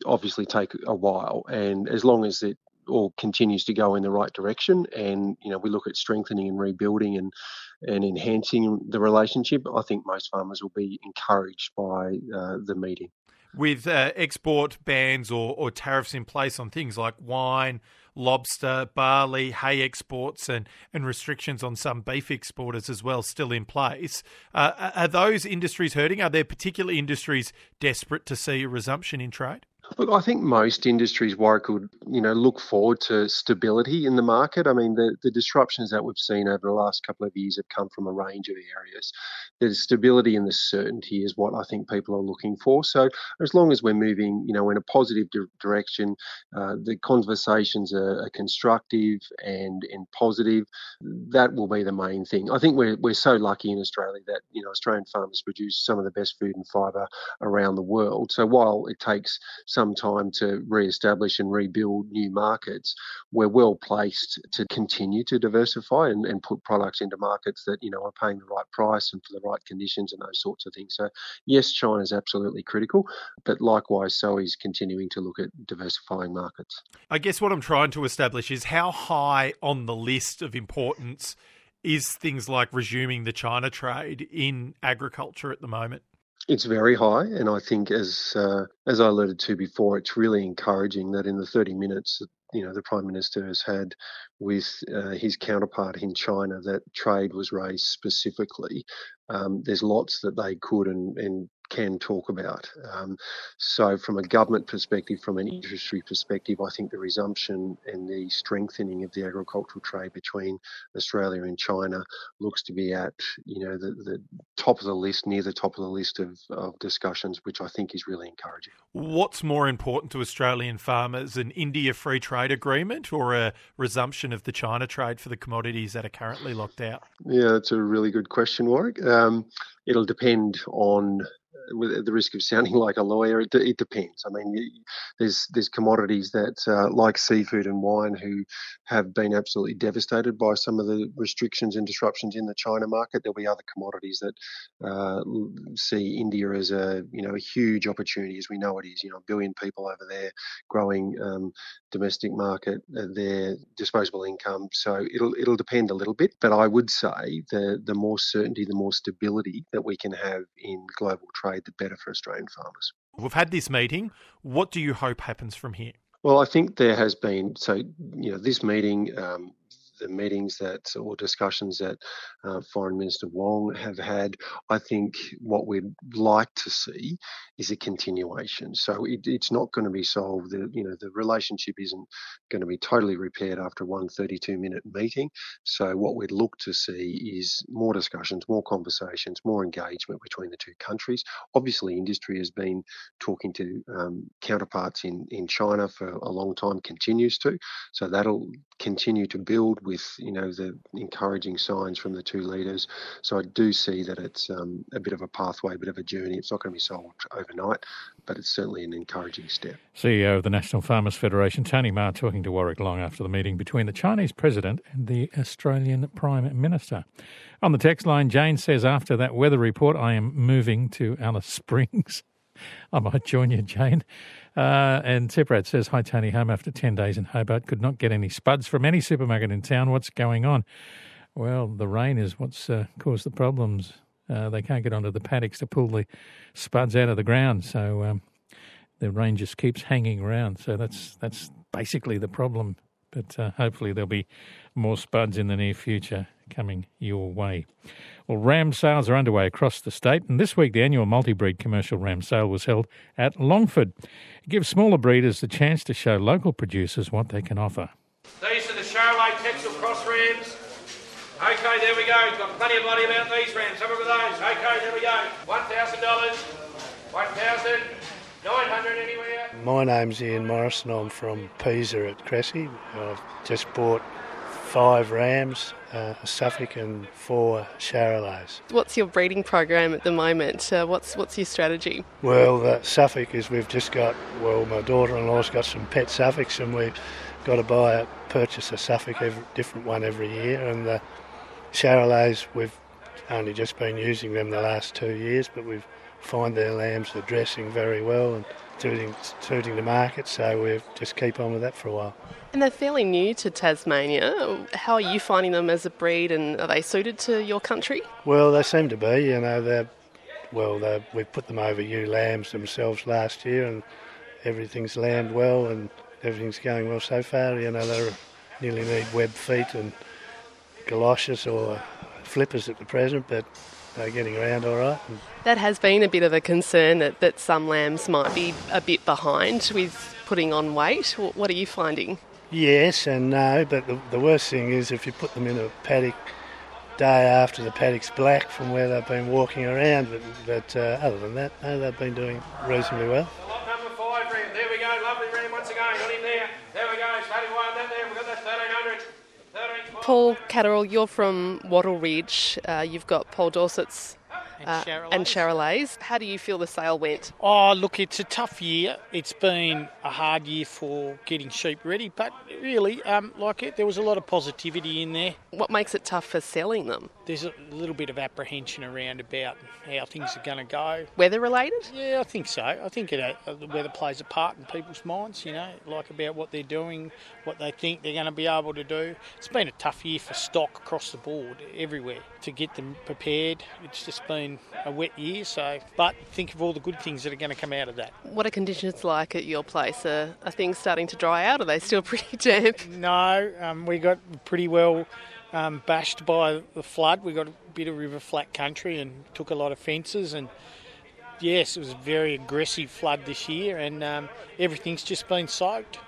obviously take a while. And as long as it all continues to go in the right direction and you know we look at strengthening and rebuilding and and enhancing the relationship i think most farmers will be encouraged by uh, the meeting. With uh, export bans or, or tariffs in place on things like wine lobster barley hay exports and and restrictions on some beef exporters as well still in place uh, are those industries hurting? Are there particular industries desperate to see a resumption in trade Look, I think most industries, Warwick, would you know look forward to stability in the market. I mean, the, the disruptions that we've seen over the last couple of years have come from a range of areas. The stability and the certainty is what I think people are looking for. So as long as we're moving, you know, in a positive di- direction, uh, the conversations are, are, constructive and and positive. That will be the main thing. I think we're we're so lucky in Australia that you know Australian farmers produce some of the best food and fibre around the world. So while it takes some time to re-establish and rebuild new markets, we're well placed to continue to diversify and, and put products into markets that you know are paying the right price and for the right conditions and those sorts of things. So yes, China is absolutely critical, but likewise, so is continuing to look at diversifying markets. I guess what I'm trying to establish is how high on the list of importance is things like resuming the China trade in agriculture at the moment? It's very high, and I think as uh, as I alluded to before, it's really encouraging that in the 30 minutes that you know the prime minister has had with uh, his counterpart in China that trade was raised specifically. Um, there's lots that they could and, and can talk about. Um, so, from a government perspective, from an industry perspective, I think the resumption and the strengthening of the agricultural trade between Australia and China looks to be at you know the, the top of the list, near the top of the list of, of discussions, which I think is really encouraging. What's more important to Australian farmers, an India free trade agreement or a resumption of the China trade for the commodities that are currently locked out? Yeah, that's a really good question, Warwick. Um, it'll depend on with the risk of sounding like a lawyer, it, it depends. I mean, there's there's commodities that uh, like seafood and wine who have been absolutely devastated by some of the restrictions and disruptions in the China market. There'll be other commodities that uh, see India as a you know a huge opportunity, as we know it is. You know, a billion people over there, growing um, domestic market, uh, their disposable income. So it'll it'll depend a little bit, but I would say the the more certainty, the more stability that we can have in global trade trade, the better for Australian farmers. We've had this meeting. What do you hope happens from here? Well, I think there has been so you know this meeting. Um, the meetings that or discussions that uh, Foreign Minister Wong have had, I think what we'd like to see is a continuation. So it, it's not going to be solved. The, you know, the relationship isn't going to be totally repaired after one 32 minute meeting. So what we'd look to see is more discussions, more conversations, more engagement between the two countries. Obviously, industry has been talking to um, counterparts in, in China for a long time, continues to. So that'll continue to build with you know the encouraging signs from the two leaders. So I do see that it's um, a bit of a pathway, a bit of a journey. It's not going to be solved overnight, but it's certainly an encouraging step. CEO of the National Farmers Federation, Tony Mahar, talking to Warwick Long after the meeting between the Chinese president and the Australian Prime Minister. On the text line, Jane says, after that weather report, I am moving to Alice Springs. I might join you, Jane. Uh, and Tiprat says, Hi, Tony, home after 10 days in Hobart. Could not get any spuds from any supermarket in town. What's going on? Well, the rain is what's uh, caused the problems. Uh, they can't get onto the paddocks to pull the spuds out of the ground. So um, the rain just keeps hanging around. So that's, that's basically the problem. But uh, hopefully there'll be more spuds in the near future coming your way. Well, ram sales are underway across the state, and this week the annual multi-breed commercial ram sale was held at Longford. It gives smaller breeders the chance to show local producers what they can offer. These are the Charolais Texel Cross rams. Okay, there we go. Got plenty of body about these rams. Have a look at those. Okay, there we go. One thousand dollars. One thousand. Nine hundred anywhere. My name's Ian Morrison. I'm from Pisa at Cressy. I've just bought five rams, uh, a Suffolk, and four Charolais. What's your breeding program at the moment? Uh, what's what's your strategy? Well, the Suffolk is we've just got. Well, my daughter-in-law's got some pet Suffolks, and we've got to buy a purchase a Suffolk, every, different one every year, and the Charolais we've only just been using them the last two years, but we've find their lambs are dressing very well and suiting, suiting the market, so we'll just keep on with that for a while. And they're fairly new to Tasmania. How are you finding them as a breed, and are they suited to your country? Well, they seem to be. You know, they're well. They're, we put them over ewe lambs themselves last year, and everything's lambed well, and everything's going well so far. You know, they nearly need web feet and galoshes or flippers at the present, but they're getting around all right. That has been a bit of a concern that, that some lambs might be a bit behind with putting on weight. What are you finding? Yes and no, but the, the worst thing is if you put them in a paddock day after the paddock's black from where they've been walking around. But, but uh, other than that, no, they've been doing reasonably well. Lot number five, Ram. There we go. Lovely Ram once again. Got him there. There we go. Starting one. That there. We've got that 1300. 13, Paul Catterall, you're from Wattle Ridge. Uh, you've got Poll Dorset's uh, and Charolais. How do you feel the sale went? Oh, look, it's a tough year. It's been a hard year for getting sheep ready, but really, um, like it, there was a lot of positivity in there. What makes it tough for selling them? There's a little bit of apprehension around about how things are going to go. Weather related? Yeah, I think so. I think it, uh, the weather plays a part in people's minds, you know, like about what they're doing, what they think they're going to be able to do. It's been a tough year for stock across the board, everywhere, to get them prepared. It's just been a wet year, so, but think of all the good things that are going to come out of that. What are conditions like at your place? Are, are things starting to dry out? Are they still pretty damp? No, um, we got pretty well um, bashed by the flood. We got a bit of river flat country and took a lot of fences and yes, it was a very aggressive flood this year and um, everything's just been soaked.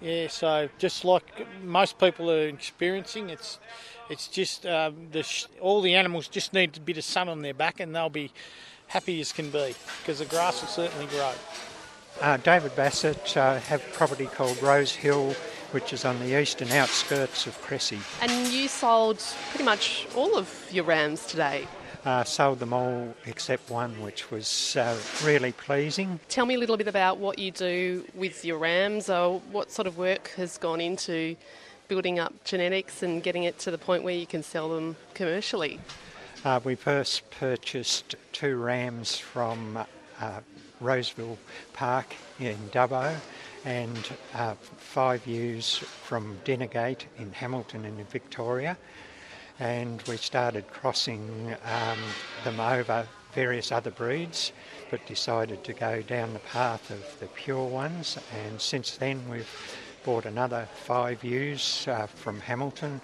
Yeah, so just like most people are experiencing, it's it's just um, the sh- all the animals just need a bit of sun on their back and they'll be happy as can be because the grass will certainly grow. Uh, David Bassett uh, have a property called Rose Hill, which is on the eastern outskirts of Cressy. And you sold pretty much all of your rams today. Uh, sold them all except one, which was uh, really pleasing. Tell me a little bit about what you do with your rams, or what sort of work has gone into building up genetics and getting it to the point where you can sell them commercially. Uh, we first purchased two rams from uh, Roseville Park in Dubbo and uh, five ewes from Dinnergate in Hamilton in Victoria. And we started crossing um, them over various other breeds, but decided to go down the path of the pure ones. And since then, we've bought another five ewes uh, from Hamilton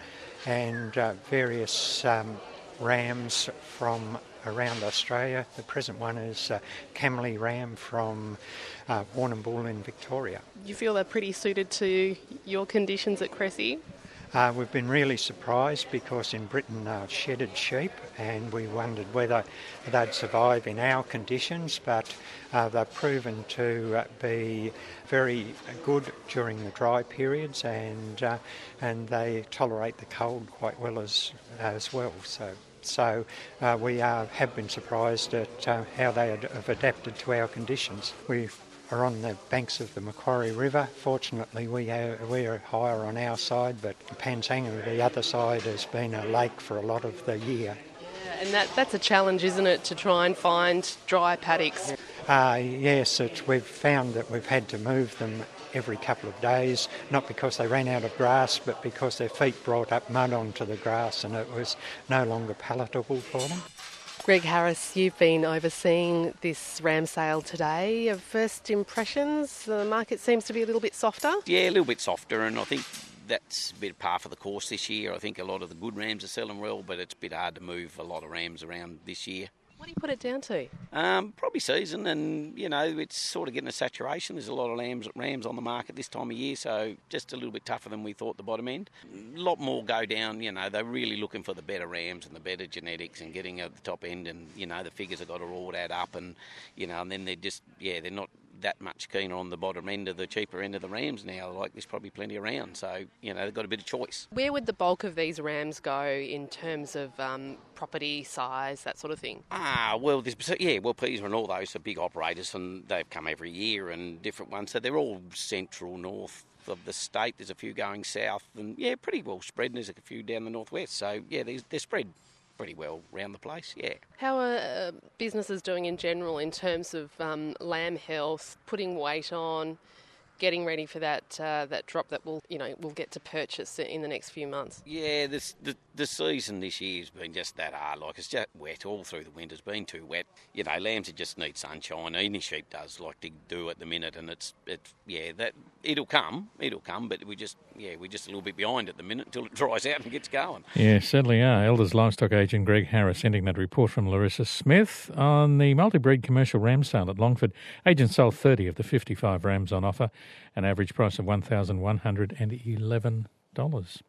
and uh, various um, rams from around Australia. The present one is uh, Camley Ram from uh, Warrnambool in Victoria. You feel they're pretty suited to your conditions at Cressy? Uh, we've been really surprised because in Britain uh, shedded sheep and we wondered whether they'd survive in our conditions, but uh, they've proven to uh, be very good during the dry periods and uh, and they tolerate the cold quite well as as well. So. So uh, we are, have been surprised at how they have adapted to our conditions. We've are on the banks of the Macquarie River. Fortunately, we are, we are higher on our side, but Pansanga, the other side, has been a lake for a lot of the year. Yeah, and that, that's a challenge, isn't it, to try and find dry paddocks? Uh, yes, we've found that we've had to move them every couple of days, not because they ran out of grass, but because their feet brought up mud onto the grass and it was no longer palatable for them. Greg Harris, you've been overseeing this ram sale today. First impressions, the market seems to be a little bit softer. Yeah, a little bit softer, and I think that's a bit par for the course this year. I think a lot of the good rams are selling well, but it's a bit hard to move a lot of rams around this year. What do you put it down to? Um, probably season, and you know it's sort of getting a saturation. There's a lot of lambs, rams on the market this time of year, so just a little bit tougher than we thought the bottom end. A lot more go down. You know they're really looking for the better rams and the better genetics and getting at the top end, and you know the figures have got to all add up, and you know and then they're just yeah they're not that much keener on the bottom end of the cheaper end of the rams now. Like there's probably plenty around, so you know they've got a bit of choice. Where would the bulk of these rams go in terms of um, property size, that sort of thing? Ah, well, there's, yeah, well, Petersburg and all those are big operators, and they've come every year and different ones. So they're all central north of the state. There's a few going south, and yeah, pretty well spread. And there's a few down the northwest. So yeah, they're, they're spread pretty well around the place. Yeah. How are uh, businesses doing in general in terms of um, lamb health, putting weight on? Getting ready for that uh, that drop that we'll you know we'll get to purchase in the next few months. Yeah, this, the the season this year's been just that hard. Like it's just wet all through the winter. It's been too wet. You know, lambs just need sunshine. Any sheep does like to do at the minute, and it's it's yeah that it'll come, it'll come, but we just yeah we're just a little bit behind at the minute until it dries out and gets going. Yeah, certainly are. Elders livestock agent Greg Harris sending that report from Larissa Smith on the multi-breed commercial ram sale at Longford. Agent sold 30 of the 55 rams on offer an average price of $1,111.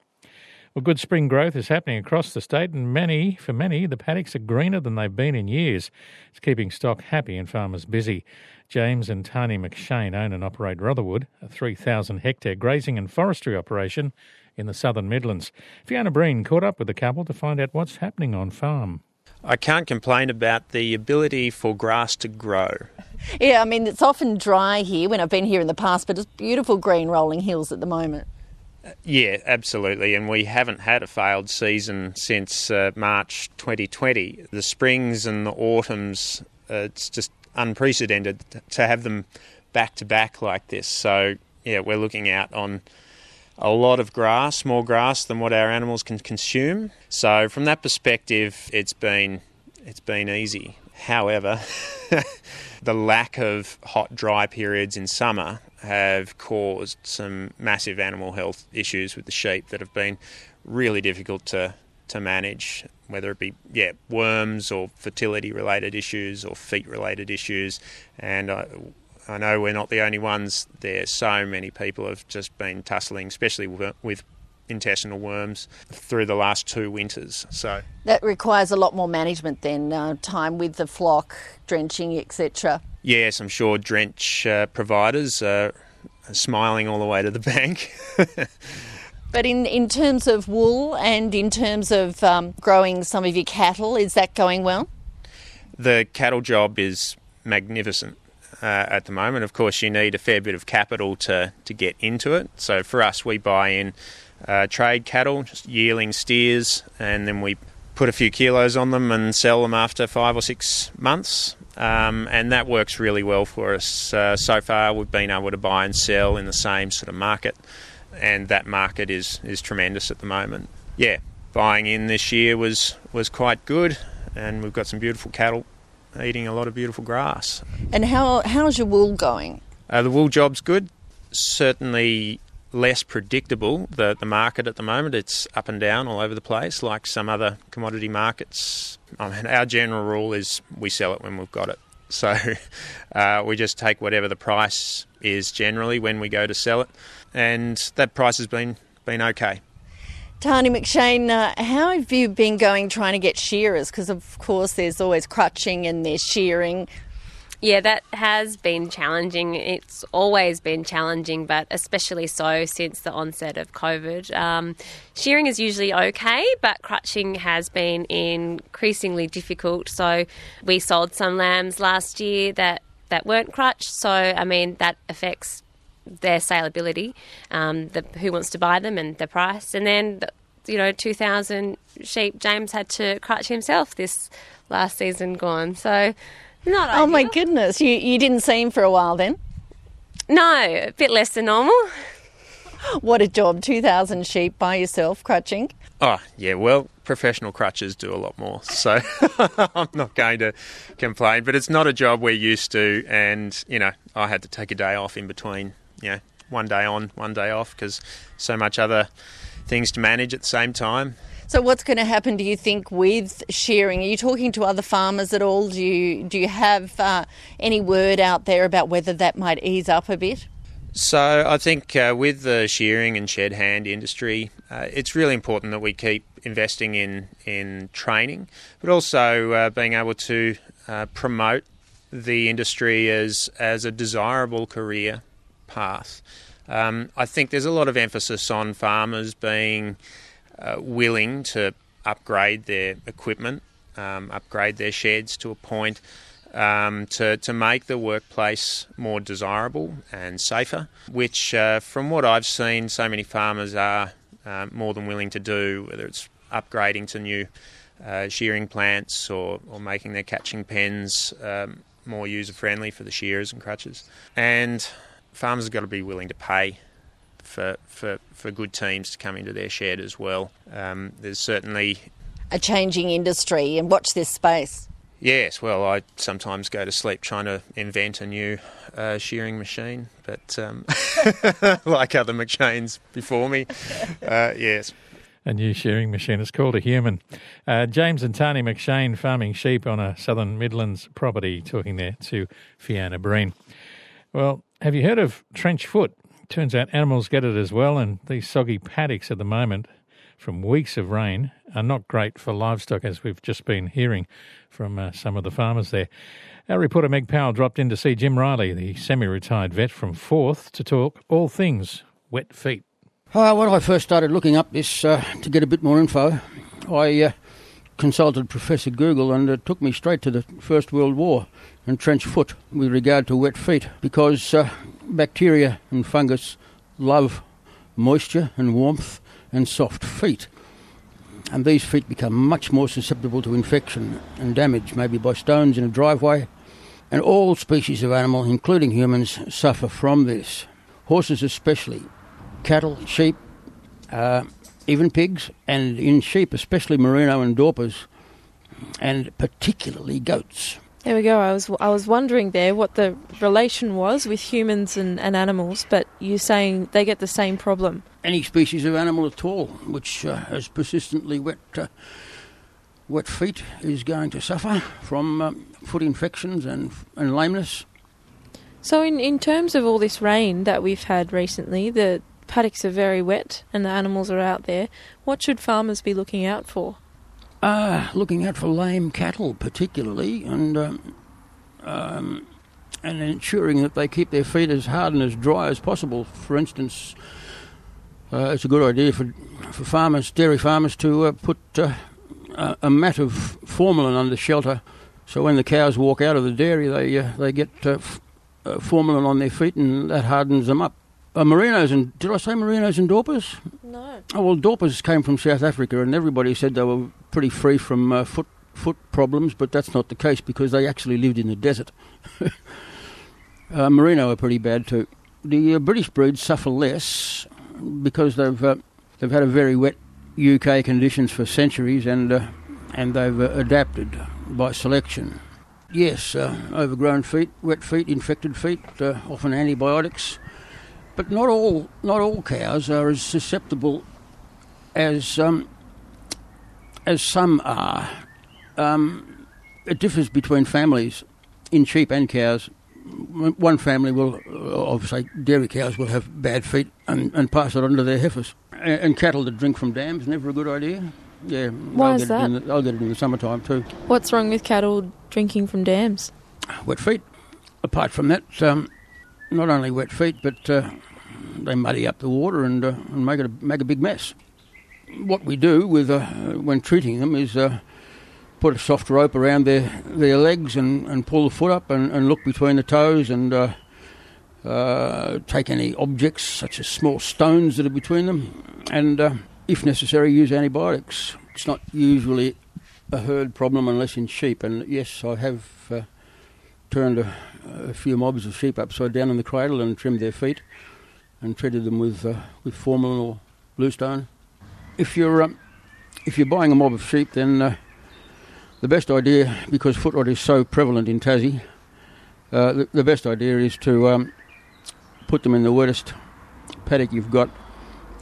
Well, good spring growth is happening across the state, and many, for many, the paddocks are greener than they've been in years. It's keeping stock happy and farmers busy. James and Tani McShane own and operate Rotherwood, a 3,000 hectare grazing and forestry operation in the southern Midlands. Fiona Breen caught up with the couple to find out what's happening on farm. I can't complain about the ability for grass to grow. Yeah, I mean, it's often dry here when I've been here in the past, but it's beautiful green rolling hills at the moment. Yeah, absolutely. And we haven't had a failed season since uh, March 2020. The springs and the autumns, uh, it's just unprecedented to have them back to back like this. So, yeah, we're looking out on a lot of grass, more grass than what our animals can consume. So, from that perspective, it's been it's been easy. However, the lack of hot, dry periods in summer have caused some massive animal health issues with the sheep that have been really difficult to, to manage, whether it be yeah worms or fertility related issues or feet related issues. And I, I know we're not the only ones. There, so many people have just been tussling, especially with intestinal worms through the last two winters. So that requires a lot more management than uh, time with the flock, drenching, etc. Yes, I'm sure drench uh, providers are smiling all the way to the bank. but in, in terms of wool and in terms of um, growing some of your cattle, is that going well? The cattle job is magnificent. Uh, at the moment, of course, you need a fair bit of capital to, to get into it. So for us, we buy in uh, trade cattle, just yearling steers, and then we put a few kilos on them and sell them after five or six months. Um, and that works really well for us. Uh, so far, we've been able to buy and sell in the same sort of market, and that market is, is tremendous at the moment. Yeah, buying in this year was, was quite good, and we've got some beautiful cattle eating a lot of beautiful grass. And how how's your wool going? Uh, the wool job's good. Certainly less predictable, the, the market at the moment. It's up and down all over the place, like some other commodity markets. I mean, our general rule is we sell it when we've got it. So uh, we just take whatever the price is generally when we go to sell it, and that price has been been okay. Tani McShane, uh, how have you been going trying to get shearers? Because of course there's always crutching and there's shearing. Yeah, that has been challenging. It's always been challenging, but especially so since the onset of COVID. Um, shearing is usually okay, but crutching has been increasingly difficult. So we sold some lambs last year that, that weren't crutched. So, I mean, that affects their saleability, um, the, who wants to buy them, and the price. And then, you know, 2,000 sheep, James had to crutch himself this last season gone. So, not Oh my goodness, you you didn't see him for a while then? No, a bit less than normal. What a job, 2,000 sheep by yourself crutching. Oh, yeah, well, professional crutches do a lot more, so I'm not going to complain, but it's not a job we're used to, and, you know, I had to take a day off in between, you know, one day on, one day off because so much other things to manage at the same time. So, what's going to happen? Do you think with shearing? Are you talking to other farmers at all? Do you do you have uh, any word out there about whether that might ease up a bit? So, I think uh, with the shearing and shed hand industry, uh, it's really important that we keep investing in in training, but also uh, being able to uh, promote the industry as as a desirable career path. Um, I think there's a lot of emphasis on farmers being uh, willing to upgrade their equipment, um, upgrade their sheds to a point um, to, to make the workplace more desirable and safer, which, uh, from what I've seen, so many farmers are uh, more than willing to do, whether it's upgrading to new uh, shearing plants or, or making their catching pens um, more user friendly for the shearers and crutches. And farmers have got to be willing to pay for, for, for good teams to come into their shed as well. Um, there's certainly a changing industry, and watch this space. Yes, well, I sometimes go to sleep trying to invent a new uh, shearing machine, but um, like other McShanes before me, uh, yes. A new shearing machine. It's called a human. Uh, James and Tani McShane farming sheep on a Southern Midlands property, talking there to Fiona Breen. Well, have you heard of trench foot? Turns out animals get it as well, and these soggy paddocks at the moment from weeks of rain are not great for livestock, as we've just been hearing from uh, some of the farmers there. Our reporter Meg Powell dropped in to see Jim Riley, the semi retired vet from Forth, to talk all things wet feet. Uh, when I first started looking up this uh, to get a bit more info, I uh, consulted Professor Google and it took me straight to the First World War and trench foot with regard to wet feet because uh, bacteria and fungus love moisture and warmth and soft feet. And these feet become much more susceptible to infection and damage, maybe by stones in a driveway. And all species of animal, including humans, suffer from this. Horses, especially, cattle, sheep, uh, even pigs, and in sheep, especially merino and dorpers, and particularly goats. There we go. I was I was wondering there what the relation was with humans and, and animals, but you're saying they get the same problem. Any species of animal at all which uh, has persistently wet uh, wet feet is going to suffer from um, foot infections and and lameness. So, in in terms of all this rain that we've had recently, the paddocks are very wet and the animals are out there. What should farmers be looking out for? Uh, looking out for lame cattle, particularly, and um, um, and ensuring that they keep their feet as hard and as dry as possible. For instance, uh, it's a good idea for for farmers, dairy farmers, to uh, put uh, a mat of formalin under shelter, so when the cows walk out of the dairy, they uh, they get uh, f- formalin on their feet, and that hardens them up. Uh, merinos and did I say merinos and dorpers? No. Oh well, dorpers came from South Africa, and everybody said they were pretty free from uh, foot foot problems, but that's not the case because they actually lived in the desert. uh, merino are pretty bad too. The uh, British breeds suffer less because they've uh, they've had a very wet UK conditions for centuries, and uh, and they've adapted by selection. Yes, overgrown feet, wet feet, infected feet, often antibiotics. But not all not all cows are as susceptible as um, as some are. Um, it differs between families in sheep and cows. One family will, of say, dairy cows will have bad feet and, and pass it on to their heifers. And, and, cattle that drink from dams never a good idea. Yeah, why I'll is that? The, I'll get it in the summertime too. What's wrong with cattle drinking from dams? Wet feet. Apart from that, um, not only wet feet, but uh, they muddy up the water and, uh, and make it a, make a big mess. What we do with uh, when treating them is uh, put a soft rope around their their legs and, and pull the foot up and, and look between the toes and uh, uh, take any objects such as small stones that are between them and if necessary use antibiotics. It's not usually a herd problem unless in sheep and yes I have turned a, a few mobs of sheep upside down in the cradle and trimmed their feet and treated them with uh, with formalin or bluestone. If you're um, if you're buying a mob of sheep, then uh, the best idea, because foot rot is so prevalent in Tassie, uh, the, the, best idea is to um, put them in the wettest paddock you've got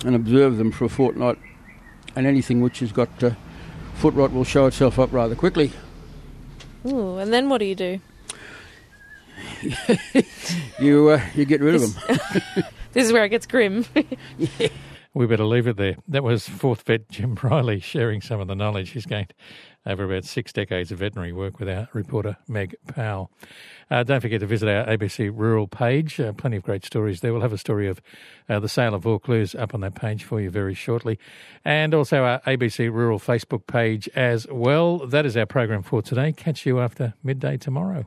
and observe them for a fortnight. And anything which has got uh, foot rot will show itself up rather quickly. Ooh, and then what do you do? you uh, you get rid of them. This is where it gets grim. We better leave it there. That was Forth vet Jim Riley sharing some of the knowledge he's gained over about six decades of veterinary work with our reporter Meg Powell. Uh, don't forget to visit our ABC Rural page. Uh, plenty of great stories there. We'll have a story of uh, the sale of Vaucluse up on that page for you very shortly. And also our ABC Rural Facebook page as well. That is our program for today. Catch you after midday tomorrow.